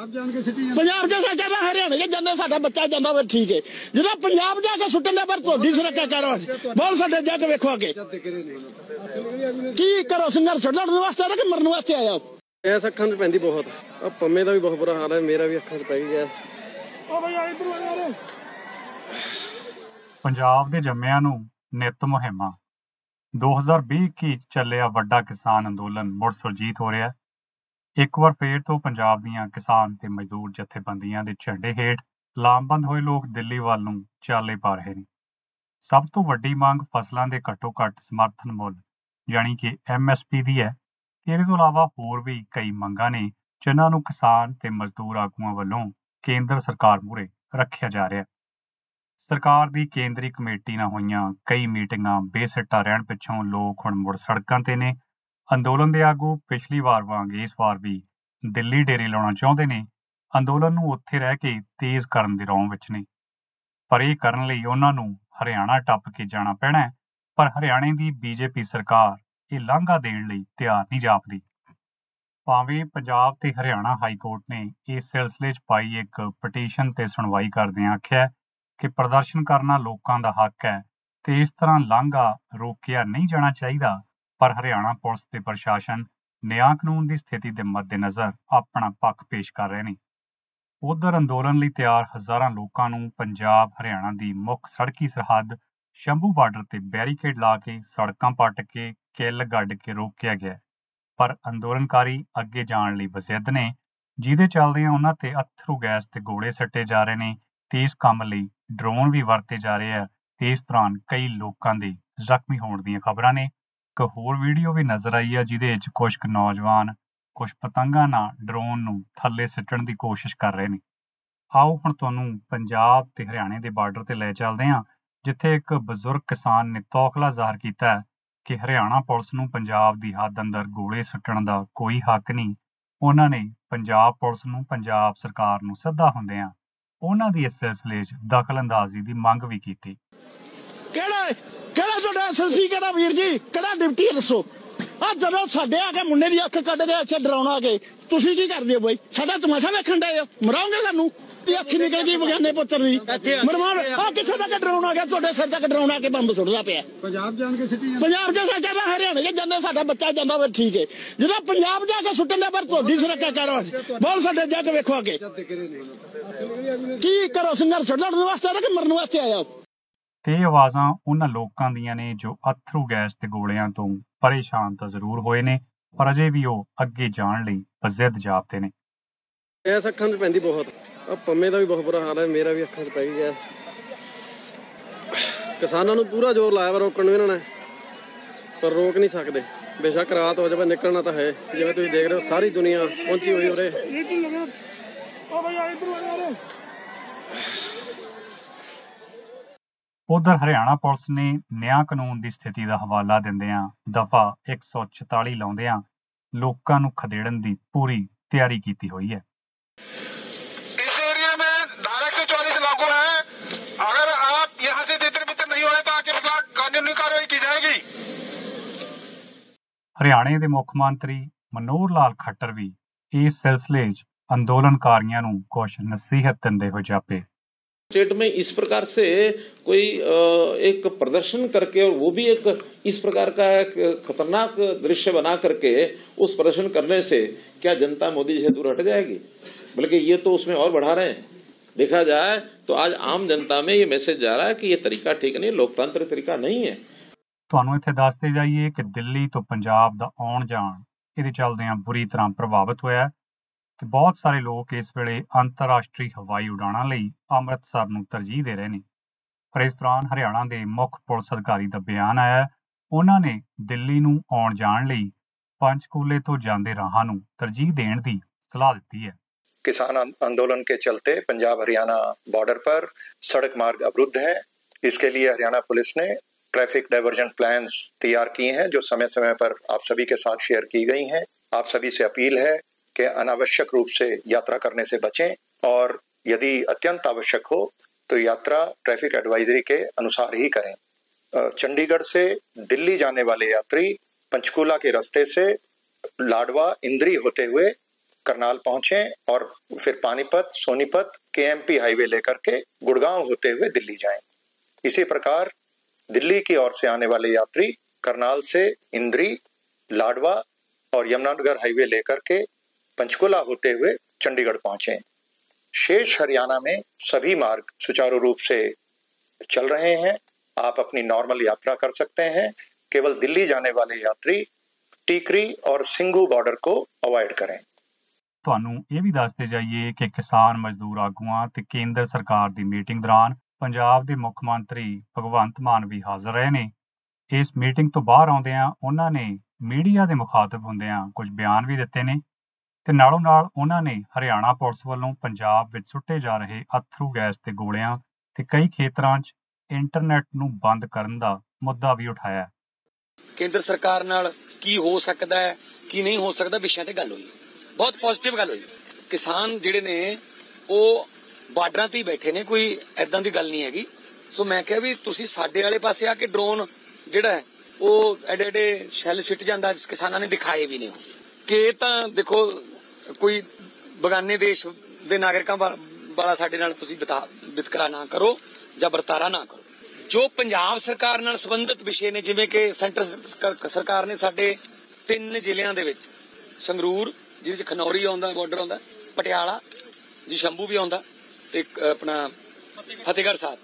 ਪੰਜਾਬ ਜਾਣ ਕੇ ਸਿੱਟੀ ਪੰਜਾਬ ਜਾ ਕੇ ਕਹਿੰਦਾ ਹਰਿਆਣੇ ਚ ਜਾਂਦਾ ਸਾਡਾ ਬੱਚਾ ਜਾਂਦਾ ਵੇ ਠੀਕ ਹੈ। ਜਦੋਂ ਪੰਜਾਬ ਜਾ ਕੇ ਸੁੱਟਣ ਦੇ ਪਰ ਤੁਹਾਡੀ ਸੁਰੱਖਿਆ ਕਰੋ ਬਹੁਤ ਸਾਡੇ ਜੱਗ ਵੇਖੋ ਅੱਗੇ। ਜਦ ਕੀ ਕਰੋ ਸੰਘਰਸ਼ ਲੜਨ ਵਾਸਤੇ ਆਇਆ ਕਿ ਮਰਨ ਵਾਸਤੇ ਆਇਆ ਗੈਸ ਅੱਖਾਂ 'ਚ ਪੈਂਦੀ ਬਹੁਤ। ਆ ਪੰਮੇ ਦਾ ਵੀ ਬਹੁਤ ਬੁਰਾ ਹਾਲ ਹੈ ਮੇਰਾ ਵੀ ਅੱਖਾਂ 'ਚ ਪੈ ਗਈ ਗੈਸ। ਓ ਬਈ ਇਧਰ ਆ ਯਾਰ ਪੰਜਾਬ ਦੇ ਜੰਮਿਆਂ ਨੂੰ ਨਿੱਤ ਮੁਹਿੰਮਾਂ। 2020 ਕੀ ਚੱਲਿਆ ਵੱਡਾ ਕਿਸਾਨ ਅੰਦੋਲਨ ਮੁੜ ਸੁਰਜੀਤ ਹੋ ਰਿਹਾ। ਇੱਕ ਵਾਰ ਫੇਰ ਤੋਂ ਪੰਜਾਬ ਦੀਆਂ ਕਿਸਾਨ ਤੇ ਮਜ਼ਦੂਰ ਜਥੇਬੰਦੀਆਂ ਦੇ ਝੰਡੇ ਹੇਠ ਲਾਮਬੰਦ ਹੋਏ ਲੋਕ ਦਿੱਲੀ ਵੱਲ ਨੂੰ ਚਾਲੇ ਪਾ ਰਹੇ ਨੇ। ਸਭ ਤੋਂ ਵੱਡੀ ਮੰਗ ਫਸਲਾਂ ਦੇ ਘੱਟੋ ਘੱਟ ਸਮਰਥਨ ਮੁੱਲ, ਯਾਨੀ ਕਿ ਐਮਐਸਪੀ ਦੀ ਹੈ। ਇਹਦੇ ਤੋਂ ਇਲਾਵਾ ਹੋਰ ਵੀ ਕਈ ਮੰਗਾਂ ਨੇ, ਜਿਨ੍ਹਾਂ ਨੂੰ ਕਿਸਾਨ ਤੇ ਮਜ਼ਦੂਰ ਆਗੂਆਂ ਵੱਲੋਂ ਕੇਂਦਰ ਸਰਕਾਰ ਮੂਹਰੇ ਰੱਖਿਆ ਜਾ ਰਿਹਾ ਹੈ। ਸਰਕਾਰ ਦੀ ਕੇਂਦਰੀ ਕਮੇਟੀ ਨਾਲ ਹੋਈਆਂ ਕਈ ਮੀਟਿੰਗਾਂ ਬੇਸਿੱਟਾ ਰਹਿਣ ਪਿੱਛੋਂ ਲੋਕ ਹੁਣ ਮੁੜ ਸੜਕਾਂ ਤੇ ਨੇ। ਅੰਦੋਲਨ ਦੇ ਆਗੂ ਪਿਛਲੀ ਵਾਰ ਵਾਂਗ ਇਸ ਵਾਰ ਵੀ ਦਿੱਲੀ ਡੇਰੇ ਲਾਉਣਾ ਚਾਹੁੰਦੇ ਨੇ। ਅੰਦੋਲਨ ਨੂੰ ਉੱਥੇ ਰਹਿ ਕੇ ਤੇਜ਼ ਕਰਨ ਦੇ ਰੌਂ ਵਿੱਚ ਨੇ। ਪਰ ਇਹ ਕਰਨ ਲਈ ਉਹਨਾਂ ਨੂੰ ਹਰਿਆਣਾ ਟੱਪ ਕੇ ਜਾਣਾ ਪੈਣਾ ਹੈ, ਪਰ ਹਰਿਆਣੇ ਦੀ ਬੀਜੇਪੀ ਸਰਕਾਰ ਇਹ ਲਾਂਘਾ ਦੇਣ ਲਈ ਤਿਆਰ ਨਹੀਂ ਜਾਪਦੀ। ਭਾਵੇਂ ਪੰਜਾਬ ਤੇ ਹਰਿਆਣਾ ਹਾਈ ਕੋਰਟ ਨੇ ਇਸ ਸਿਲਸਿਲੇ 'ਚ ਪਾਈ ਇੱਕ ਪਟੀਸ਼ਨ ਤੇ ਸੁਣਵਾਈ ਕਰਦਿਆਂ ਆਖਿਆ ਕਿ ਪ੍ਰਦਰਸ਼ਨ ਕਰਨਾ ਲੋਕਾਂ ਦਾ ਹੱਕ ਹੈ ਤੇ ਇਸ ਤਰ੍ਹਾਂ ਲਾਂਘਾ ਰੋਕਿਆ ਨਹੀਂ ਜਾਣਾ ਚਾਹੀਦਾ। ਪਰ ਹਰਿਆਣਾ ਪੁਲਿਸ ਤੇ ਪ੍ਰਸ਼ਾਸਨ ਨਿਆਂ ਕਾਨੂੰਨ ਦੀ ਸਥਿਤੀ ਦੇ ਮੱਦੇਨਜ਼ਰ ਆਪਣਾ ਪੱਖ ਪੇਸ਼ ਕਰ ਰਹੇ ਨੇ। ਉਧਰ ਅੰਦੋਲਨ ਲਈ ਤਿਆਰ ਹਜ਼ਾਰਾਂ ਲੋਕਾਂ ਨੂੰ ਪੰਜਾਬ, ਹਰਿਆਣਾ ਦੀ ਮੁੱਖ ਸੜਕੀ ਸਰਹੱਦ ਸ਼ੰਭੂ ਬਾਰਡਰ ਤੇ ਬੈਰੀਕੇਡ ਲਾ ਕੇ ਸੜਕਾਂ ਪੱਟ ਕੇ ਕਿੱਲ ਗੱਡ ਕੇ ਰੋਕਿਆ ਗਿਆ ਪਰ ਅੰਦੋਲਨਕਾਰੀ ਅੱਗੇ ਜਾਣ ਲਈ ਬਸਿੱਧ ਨੇ, ਜਿਹਦੇ ਚੱਲਦਿਆਂ ਉਹਨਾਂ ਤੇ ਅਥਰੂ ਗੈਸ ਤੇ ਗੋਲੇ ਸੱਟੇ ਜਾ ਰਹੇ ਨੇ, ਤੇ ਇਸ ਕੰਮ ਲਈ ਡਰੋਨ ਵੀ ਵਰਤੇ ਜਾ ਰਹੇ ਆ, ਤੇ ਇਸ ਦੌਰਾਨ ਕਈ ਲੋਕਾਂ ਦੇ ਜ਼ਖਮੀ ਹੋਣ ਦੀਆਂ ਖਬਰਾਂ ਨੇ। ਇੱਕ ਹੋਰ ਵੀਡੀਓ ਵੀ ਨਜ਼ਰ ਆਈ ਆ, ਜਿਹਦੇ ਵਿੱਚ ਕੁਝ ਕੁ ਨੌਜਵਾਨ ਕੁਝ ਪਤੰਗਾਂ ਨਾਲ ਡਰੋਨ ਨੂੰ ਥੱਲੇ ਸਿੱਟਣ ਦੀ ਕੋਸ਼ਿਸ਼ ਕਰ ਰਹੇ ਨੇ। ਆਓ ਹੁਣ ਤੁਹਾਨੂੰ ਪੰਜਾਬ ਤੇ ਹਰਿਆਣੇ ਦੇ ਬਾਰਡਰ ਤੇ ਲੈ ਚੱਲਦੇ ਹਾਂ, ਜਿੱਥੇ ਇੱਕ ਬਜ਼ੁਰਗ ਕਿਸਾਨ ਨੇ ਤੌਖਲਾ ਜ਼ਾਹਰ ਕੀਤਾ ਹੈ ਕਿ ਹਰਿਆਣਾ ਪੁਲਿਸ ਨੂੰ ਪੰਜਾਬ ਦੀ ਹੱਦ ਅੰਦਰ ਗੋਲੇ ਸੁੱਟਣ ਦਾ ਕੋਈ ਹੱਕ ਨਹੀਂ। ਉਹਨਾਂ ਨੇ ਪੰਜਾਬ ਪੁਲਿਸ ਨੂੰ, ਪੰਜਾਬ ਸਰਕਾਰ ਨੂੰ ਸੱਦਾ ਹੁੰਦਿਆਂ ਉਹਨਾਂ ਦੀ ਇਸ ਸਿਲਸਿਲੇ 'ਚ ਦਖਲਅੰਦਾਜ਼ੀ ਦੀ ਮੰਗ ਵੀ ਕੀਤੀ। ਕਿਹੜਾ ਹੈ? ਕਿਹੜਾ ਤੁਹਾਡਾ ਐਸਐਸਪੀ ਕਿਹੜਾ ਵੀਰ ਜੀ। ਕਿਹੜਾ ਡਿਪਟੀ ਹੈ ਦੱਸੋ? ਆ ਜਦੋਂ ਸਾਡੇ ਆ ਕੇ ਮੁੰਡੇ ਦੀ ਅੱਖ ਕੱਢ ਕੇ ਇੱਥੇ ਡਰਾਉਣਾ ਆ ਕੇ ਤੁਸੀਂ ਕੀ ਕਰਦੇ ਹੋ ਬਈ? ਸਾਡਾ ਤਮਾਸ਼ਾ ਵੇਖਣ ਦੇ ਹੋ? ਮਰਾਉਂਗੇ ਸਾਨੂੰ? ਦੀ ਅੱਖ ਨਿਕਲ ਗਈ ਬਗਾਨੇ ਪੁੱਤਰ ਦੀ। ਮਰਮਾਨ ਆ ਕਿੱਥੇ ਤੱਕ ਡਰਾਉਣਾ ਆ ਗਿਆ? ਤੁਹਾਡੇ ਸਿਰ ਤੱਕ ਡਰਾਉਣਾ ਆ ਕੇ ਬੰਬ ਸੁੱਟਦਾ ਪਿਆ। ਪੰਜਾਬ ਜਾਣ ਕੇ ਸਿੱਟੀ ਪੰਜਾਬ ਜਾ ਕੇ ਕਹਿੰਦਾ ਹਰਿਆਣੇ ਚ ਜਾਂਦਾ ਸਾਡਾ ਬੱਚਾ ਜਾਂਦਾ ਵੇ ਠੀਕ ਹੈ ਜਦੋਂ ਪੰਜਾਬ ਜਾ ਕੇ ਸੁੱਟਣ ਦੇ ਪਰ ਤੁਹਾਡੀ ਸੁਰੱਖਿਆ ਕਰੋ ਬਹੁਤ ਸਾਡੇ ਜੱਗ ਵੇਖੋ ਅੱਗੇ ਜਦ ਕੀ ਕਰੋ ਸੰਘਰਸ਼ ਲੜਨ ਵਾਸਤੇ ਆਇਆ ਕਿ ਮਰਨ ਵਾਸਤੇ ਆਇਆ ਤੇ ਇਹ ਆਵਾਜ਼ਾਂ ਉਹਨਾਂ ਲੋਕਾਂ ਦੀਆਂ ਨੇ ਜੋ ਅਥਰੂ ਗੈਸ ਤੇ ਗੋਲਿਆਂ ਤੋਂ ਪਰੇਸ਼ਾਨ ਤਾਂ ਜ਼ਰੂਰ ਹੋਏ ਨੇ ਪਰ ਅਜੇ ਵੀ ਉਹ ਅੱਗੇ ਜਾਣ ਲਈ ਬਜ਼ਿੱਦ ਜਾਪਦੇ ਨੇ। ਗੈਸ ਅੱਖਾਂ 'ਚ ਪੈਂਦੀ ਬਹੁਤ। ਆ ਪੰਮੇ ਦਾ ਵੀ ਬਹੁਤ ਬੁਰਾ ਹਾਲ ਹੈ ਮੇਰਾ ਵੀ ਅੱਖਾਂ 'ਚ ਪੈ ਗਈ ਗੈਸ। ਕਿਸਾਨਾਂ ਨੂੰ ਪੂਰਾ ਜ਼ੋਰ ਲਾਇਆ ਵਾ ਰੋਕਣ ਨੂੰ ਇਹਨਾਂ ਨੇ ਪਰ ਰੋਕ ਨਹੀਂ ਸਕਦੇ। ਬੇਸ਼ੱਕ ਰਾਤ ਹੋ ਜਾਵੇ ਨਿਕਲਣਾ ਤਾਂ ਹੈ। ਜਿਵੇਂ ਤੁਸੀਂ ਦੇਖ ਰਹੇ ਹੋ ਸਾਰੀ ਦੁਨੀਆ ਪਹੁੰਚੀ ਹੋਈ ਉਰੇ। ਓ ਬਈ ਇਧਰ ਆ ਯਾਰ ਉਧਰ ਹਰਿਆਣਾ ਪੁਲਿਸ ਨੇ ਨਿਆਂ ਕਾਨੂੰਨ ਦੀ ਸਥਿਤੀ ਦਾ ਹਵਾਲਾ ਦਿੰਦਿਆਂ ਦਫਾ 144 ਲਾਉਂਦਿਆਂ ਲੋਕਾਂ ਨੂੰ ਖਦੇੜਨ ਦੀ ਪੂਰੀ ਤਿਆਰੀ ਕੀਤੀ ਹੋਈ ਹੈ इस एरिया में धारा एक सौ चौलीस लागू है अगर आप यहाँ से तितर बितर नहीं हुए तो आपके खिलाफ कानूनी कार्रवाई की जाएगी ਹਰਿਆਣੇ ਦੇ ਮੁੱਖ ਮੰਤਰੀ ਮਨੋਹਰ ਲਾਲ ਖੱਟਰ ਵੀ ਇਸ ਸਿਲਸਿਲੇ 'ਚ ਅੰਦੋਲਨਕਾਰੀਆਂ ਨੂੰ ਕੁਝ ਨਸੀਹਤ ਦਿੰਦੇ ਹੋਏ ਜਾਪੇ स्टेट में इस प्रकार से कोई अ, एक प्रदर्शन करके और वो भी एक इस प्रकार का एक खतरनाक दृश्य बना करके उस प्रदर्शन करने से क्या जनता मोदी जी से दूर हट जाएगी बल्कि ये तो उसमें और बढ़ा रहे हैं देखा जाए तो आज आम जनता में ये मैसेज जा रहा है कि ये तरीका ठीक नहीं लोकतांत्रिक तरीका नहीं है ਤੁਹਾਨੂੰ ਇੱਥੇ ਦੱਸਦੇ ਜਾਈਏ ਕਿ ਦਿੱਲੀ ਤੋਂ ਪੰਜਾਬ ਦਾ ਆਉਣ ਜਾਣ ਇਹਦੇ ਚੱਲਦਿਆਂ ਬੁਰੀ ਤਰ੍ਹਾਂ ਪ੍ਰਭਾਵਿਤ ਹੋਇਆ ਹੈ ਤੇ ਬਹੁਤ ਸਾਰੇ ਲੋਕ ਇਸ ਵੇਲੇ ਅੰਤਰਰਾਸ਼ਟਰੀ ਹਵਾਈ ਉਡਾਣਾਂ ਲਈ ਅੰਮ੍ਰਿਤਸਰ ਨੂੰ ਤਰਜੀਹ ਦੇ ਰਹੇ ਨੇ ਪਰ ਇਸ ਦੌਰਾਨ ਹਰਿਆਣਾ ਦੇ ਮੁੱਖ ਪੁਲਿਸ ਅਧਿਕਾਰੀ ਦਾ ਬਿਆਨ ਆਇਆ ਹੈ। ਉਹਨਾਂ ਨੇ ਦਿੱਲੀ ਨੂੰ ਆਉਣ ਜਾਣ ਲਈ ਪੰਚਕੂਲੇ ਤੋਂ ਜਾਂਦੇ ਰਾਹਾਂ ਨੂੰ ਤਰਜੀਹ ਦੇਣ ਦੀ ਸਲਾਹ ਦਿੱਤੀ ਹੈ किसान आं- आंदोलन के चलते पंजाब हरियाणा बॉर्डर पर सड़क मार्ग अवरुद्ध है इसके लिए हरियाणा पुलिस ने ट्रैफिक डाइवर्जन प्लान्स तैयार किए हैं जो समय समय पर आप सभी के साथ शेयर की गई हैं आप सभी से अपील है कि अनावश्यक रूप से यात्रा करने से बचें और यदि अत्यंत आवश्यक हो तो यात्रा ट्रैफ़िक एडवाइजरी के अनुसार ही करें। चंडीगढ़ से दिल्ली जाने वाले यात्री पंचकूला के रास्ते से लाडवा इंद्री होते हुए करनाल पहुँचे और फिर पानीपत, सोनीपत, केएमपी हाईवे लेकर के गुड़गांव होते हुए दिल्ली जाएँ। इसी प्रकार दिल्ली की ओर से आने वाले यात्री करनाल से इंद्री, लाडवा और यमुनानगर हाईवे लेकर के पंचकुला होते हुए चंडीगढ़ पहुंचे शेष हरियाणा में सभी मार्ग सुचारू रूप से चल रहे हैं आप अपनी नॉर्मल यात्रा कर सकते हैं केवल दिल्ली जाने वाले यात्री टीकरी और सिंघू बॉर्डर को अवॉइड करें ਤੁਹਾਨੂੰ ਇਹ ਵੀ ਦੱਸਦੇ ਜਾਈਏ ਕਿ ਕਿਸਾਨ ਮਜ਼ਦੂਰ ਆਗੂਆਂ ਤੇ ਕੇਂਦਰ ਸਰਕਾਰ ਦੀ ਮੀਟਿੰਗ ਦੌਰਾਨ ਪੰਜਾਬ ਦੇ ਮੁੱਖ ਮੰਤਰੀ ਭਗਵੰਤ ਮਾਨ ਵੀ ਹਾਜ਼ਰ ਰਹੇ ਨੇ ਇਸ ਮੀਟਿੰਗ ਤੋਂ ਬਾਹਰ ਆਉਂਦਿਆਂ ਉਹਨਾਂ ਨੇ ਮੀਡੀਆ ਦੇ ਮੁਖਾਤਬ ਹੁੰਦਿਆਂ ਕੁਝ ਬਿਆਨ ਵੀ ਦਿੱਤੇ ਨੇ ਤੇ ਨਾਲੋਂ ਨਾਲ ਉਹਨਾਂ ਨੇ ਹਰਿਆਣਾ ਪੁਲਿਸ ਵੱਲੋਂ ਪੰਜਾਬ ਵਿੱਚ ਸੁੱਟੇ ਜਾ ਰਹੇ ਅਥਰੂ ਗੈਸ ਤੇ ਗੋਲਿਆਂ ਤੇ ਕਈ ਖੇਤਰਾਂ 'ਚ ਇੰਟਰਨੈਟ ਨੂੰ ਬੰਦ ਕਰਨ ਦਾ ਮੁੱਦਾ ਵੀ ਉਠਾਇਆ। ਕੇਂਦਰ ਸਰਕਾਰ ਨਾਲ ਕੀ ਹੋ ਸਕਦਾ ਹੈ, ਕੀ ਨਹੀਂ ਹੋ ਸਕਦਾ, ਵਿਸ਼ਿਆਂ ਤੇ ਗੱਲ ਹੋਈ। ਬਹੁਤ ਪੋਜ਼ਿਟਿਵ ਗੱਲ ਹੋਈ। ਕਿਸਾਨ ਜਿਹੜੇ ਨੇ, ਉਹ ਬਾਰਡਰਾਂ ਤੇ ਹੀ ਬੈਠੇ ਨੇ, ਕੋਈ ਐਦਾਂ ਦੀ ਗੱਲ ਨਹੀਂ ਹੈਗੀ। ਸੋ ਮੈਂ ਕਿਹਾ ਵੀ ਤੁਸੀਂ ਸਾਡੇ ਵਾਲੇ ਪਾਸੇ ਆ ਕੇ ਡਰੋਨ ਜਿਹੜਾ ਹੈ, ਉਹ ਐਡੇ ਐਡੇ ਸ਼ੈਲ ਸਿੱਟ ਜਾਂਦਾ, ਕਿਸਾਨਾਂ ਨੇ ਦਿਖਾਏ ਵੀ ਨੇ ਕਿ ਇਹ ਤਾਂ ਦੇਖੋ ਕੋਈ ਬਗਾਨੇ ਦੇਸ਼ ਦੇ ਨਾਗਰਿਕਾਂ ਵਾ- ਵਾਲਾ ਸਾਡੇ ਨਾਲ ਤੁਸੀਂ ਬਿਤਾ- ਵਿਤਕਰਾ ਨਾ ਕਰੋ ਜਾਂ ਵਰਤਾਰਾ ਨਾ ਕਰੋ। ਜੋ ਪੰਜਾਬ ਸਰਕਾਰ ਨਾਲ ਸੰਬੰਧਿਤ ਵਿਸ਼ੇ ਨੇ, ਜਿਵੇਂ ਕਿ ਸੈਂਟਰ ਸਰਕਾਰ- ਸਰਕਾਰ ਨੇ ਸਾਡੇ ਤਿੰਨ ਜ਼ਿਲ੍ਹਿਆਂ ਦੇ ਵਿੱਚ, ਸੰਗਰੂਰ, ਜਿਹਦੇ ਵਿੱਚ ਖਨੌਰੀ ਆਉਂਦਾ ਬਾਰਡਰ ਆਉਂਦਾ, ਪਟਿਆਲਾ, ਜੀ ਸ਼ੰਭੂ ਵੀ ਆਉਂਦਾ, ਤੇ ਇੱਕ ਆਪਣਾ ਫਤਿਹਗੜ੍ਹ ਸਾਹਿਬ।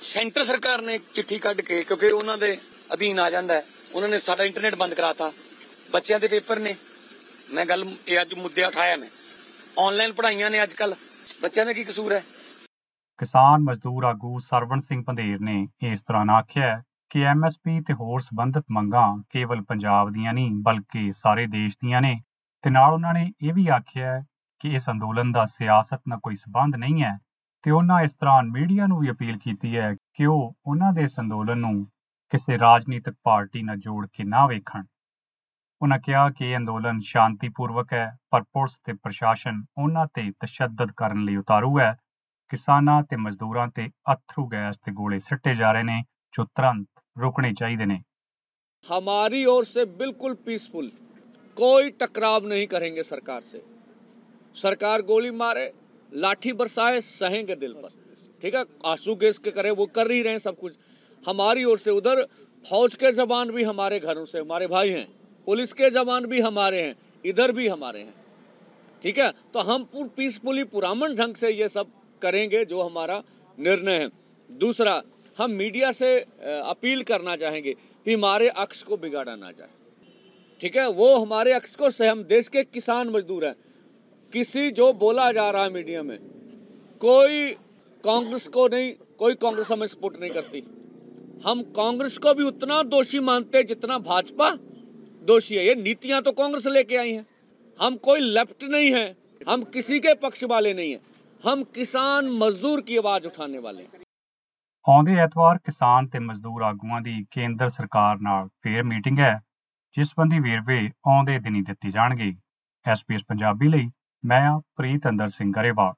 ਸੈਂਟਰ ਸਰਕਾਰ ਨੇ ਇੱਕ ਚਿੱਠੀ ਕੱਢ ਕੇ, ਕਿਉਂਕਿ ਉਹਨਾਂ ਦੇ ਅਧੀਨ ਆ ਜਾਂਦਾ ਹੈ, ਉਹਨਾਂ ਨੇ ਸਾਡਾ ਇੰਟਰਨੈਟ ਬੰਦ ਕਰਾਤਾ। ਬੱਚਿਆਂ ਦੇ ਪੇਪਰ ਨੇ ਮੈਂ ਗੱਲ ਇਹ ਅੱਜ ਮੁੱਦੇ ਉਠਾਇਆ ਮੈਂ। ਆਨਲਾਈਨ ਪੜ੍ਹਾਈਆਂ ਨੇ ਅੱਜ ਕੱਲ ਬੱਚਿਆਂ ਦਾ ਕੀ ਕਸੂਰ ਹੈ? ਕਿਸਾਨ ਮਜ਼ਦੂਰ ਆਗੂ ਸਰਵਣ ਸਿੰਘ ਪੰਧੇਰ ਨੇ ਇਸ ਦੌਰਾਨ ਆਖਿਆ ਹੈ ਕਿ ਐਮਐਸਪੀ ਤੇ ਹੋਰ ਸੰਬੰਧਿਤ ਮੰਗਾਂ ਕੇਵਲ ਪੰਜਾਬ ਦੀਆਂ ਨਹੀਂ, ਬਲਕਿ ਸਾਰੇ ਦੇਸ਼ ਦੀਆਂ ਨੇ। ਤੇ ਨਾਲ ਉਹਨਾਂ ਨੇ ਇਹ ਵੀ ਆਖਿਆ ਹੈ ਕਿ ਇਸ ਅੰਦੋਲਨ ਦਾ ਸਿਆਸਤ ਨਾਲ ਕੋਈ ਸਬੰਧ ਨਹੀਂ ਹੈ। ਤੇ ਉਹਨਾਂ ਇਸ ਦੌਰਾਨ ਮੀਡੀਆ ਨੂੰ ਵੀ ਅਪੀਲ ਕੀਤੀ ਹੈ ਕਿ ਉਹ ਉਹਨਾਂ ਦੇ ਇਸ ਅੰਦੋਲਨ ਨੂੰ ਕਿਸੇ ਰਾਜਨੀਤਿਕ ਪਾਰਟੀ ਨਾਲ ਜੋੜ ਕੇ ਨਾ ਵੇਖਣ। ਉਹਨਾਂ ਕਿਹਾ ਕਿ ਇਹ ਅੰਦੋਲਨ ਸ਼ਾਂਤੀਪੂਰਵਕ ਹੈ ਪਰ ਪੁਲਿਸ ਤੇ ਪ੍ਰਸ਼ਾਸਨ ਉਹਨਾਂ ਤੇ ਤਸ਼ੱਦਦ ਕਰਨ ਲਈ ਉਤਾਰੂ ਹੈ ਕਿਸਾਨਾਂ ਤੇ ਮਜ਼ਦੂਰਾਂ ਤੇ ਅਥਰੂ ਗੈਸ ਤੇ ਗੋਲੇ ਸਿੱਟੇ ਜਾ ਰਹੇ ਨੇ ਜੋ ਤੁਰੰਤ ਰੁਕਣੇ ਚਾਹੀਦੇ ਨੇ हमारी ओर से बिल्कुल पीसफुल कोई टकराव नहीं करेंगे सरकार से सरकार गोली मारे लाठी बरसाए सहेंगे दिल पर ठीक है आंसू गैस के करे वो कर ही रहे हैं सब कुछ हमारी ओर से उधर फौज के जवान भी हमारे घरों से हमारे भाई हैं पुलिस के जवान भी हमारे हैं, इधर भी हमारे हैं। ठीक है? तो हम पीसफुली पुरामन ढंग से ये सब करेंगे जो हमारा निर्णय है। दूसरा, हम मीडिया से अपील करना चाहेंगे कि हमारे अक्ष को बिगाड़ा ना जाए। ठीक है? वो हमारे अक्ष को से हम देश के किसान मजदूर हैं। किसी जो बोला जा रहा है मीडिया में, कोई कांग्रेस को नहीं, कोई कांग्रेस हमें सपोर्ट नहीं करती। हम कांग्रेस को भी उतना दोषी मानते जितना भाजपा दोषी है ये नीतियां तो कांग्रेस लेके आई हैं हम कोई लेफ्ट नहीं है हम किसी के पक्ष वाले नहीं है हम किसान मजदूर की आवाज उठाने वाले हैं ਆਉਂਦੇ ਐਤਵਾਰ ਕਿਸਾਨ ਤੇ ਮਜ਼ਦੂਰ ਆਗੂਆਂ ਦੀ ਕੇਂਦਰ ਸਰਕਾਰ ਨਾਲ ਫੇਰ ਮੀਟਿੰਗ ਹੈ ਜਿਸ ਸੰਬੰਧੀ ਵੇਰਵੇ ਆਉਂਦੇ ਦਿਨੀ ਦਿੱਤੇ ਜਾਣਗੇ ਐਸਪੀਐਸ ਪੰਜਾਬੀ ਲਈ ਮੈਂ ਹਾਂ ਪ੍ਰੀਤ ਅੰਦਰ ਸਿੰਘ ਗਰੇਵਾਲ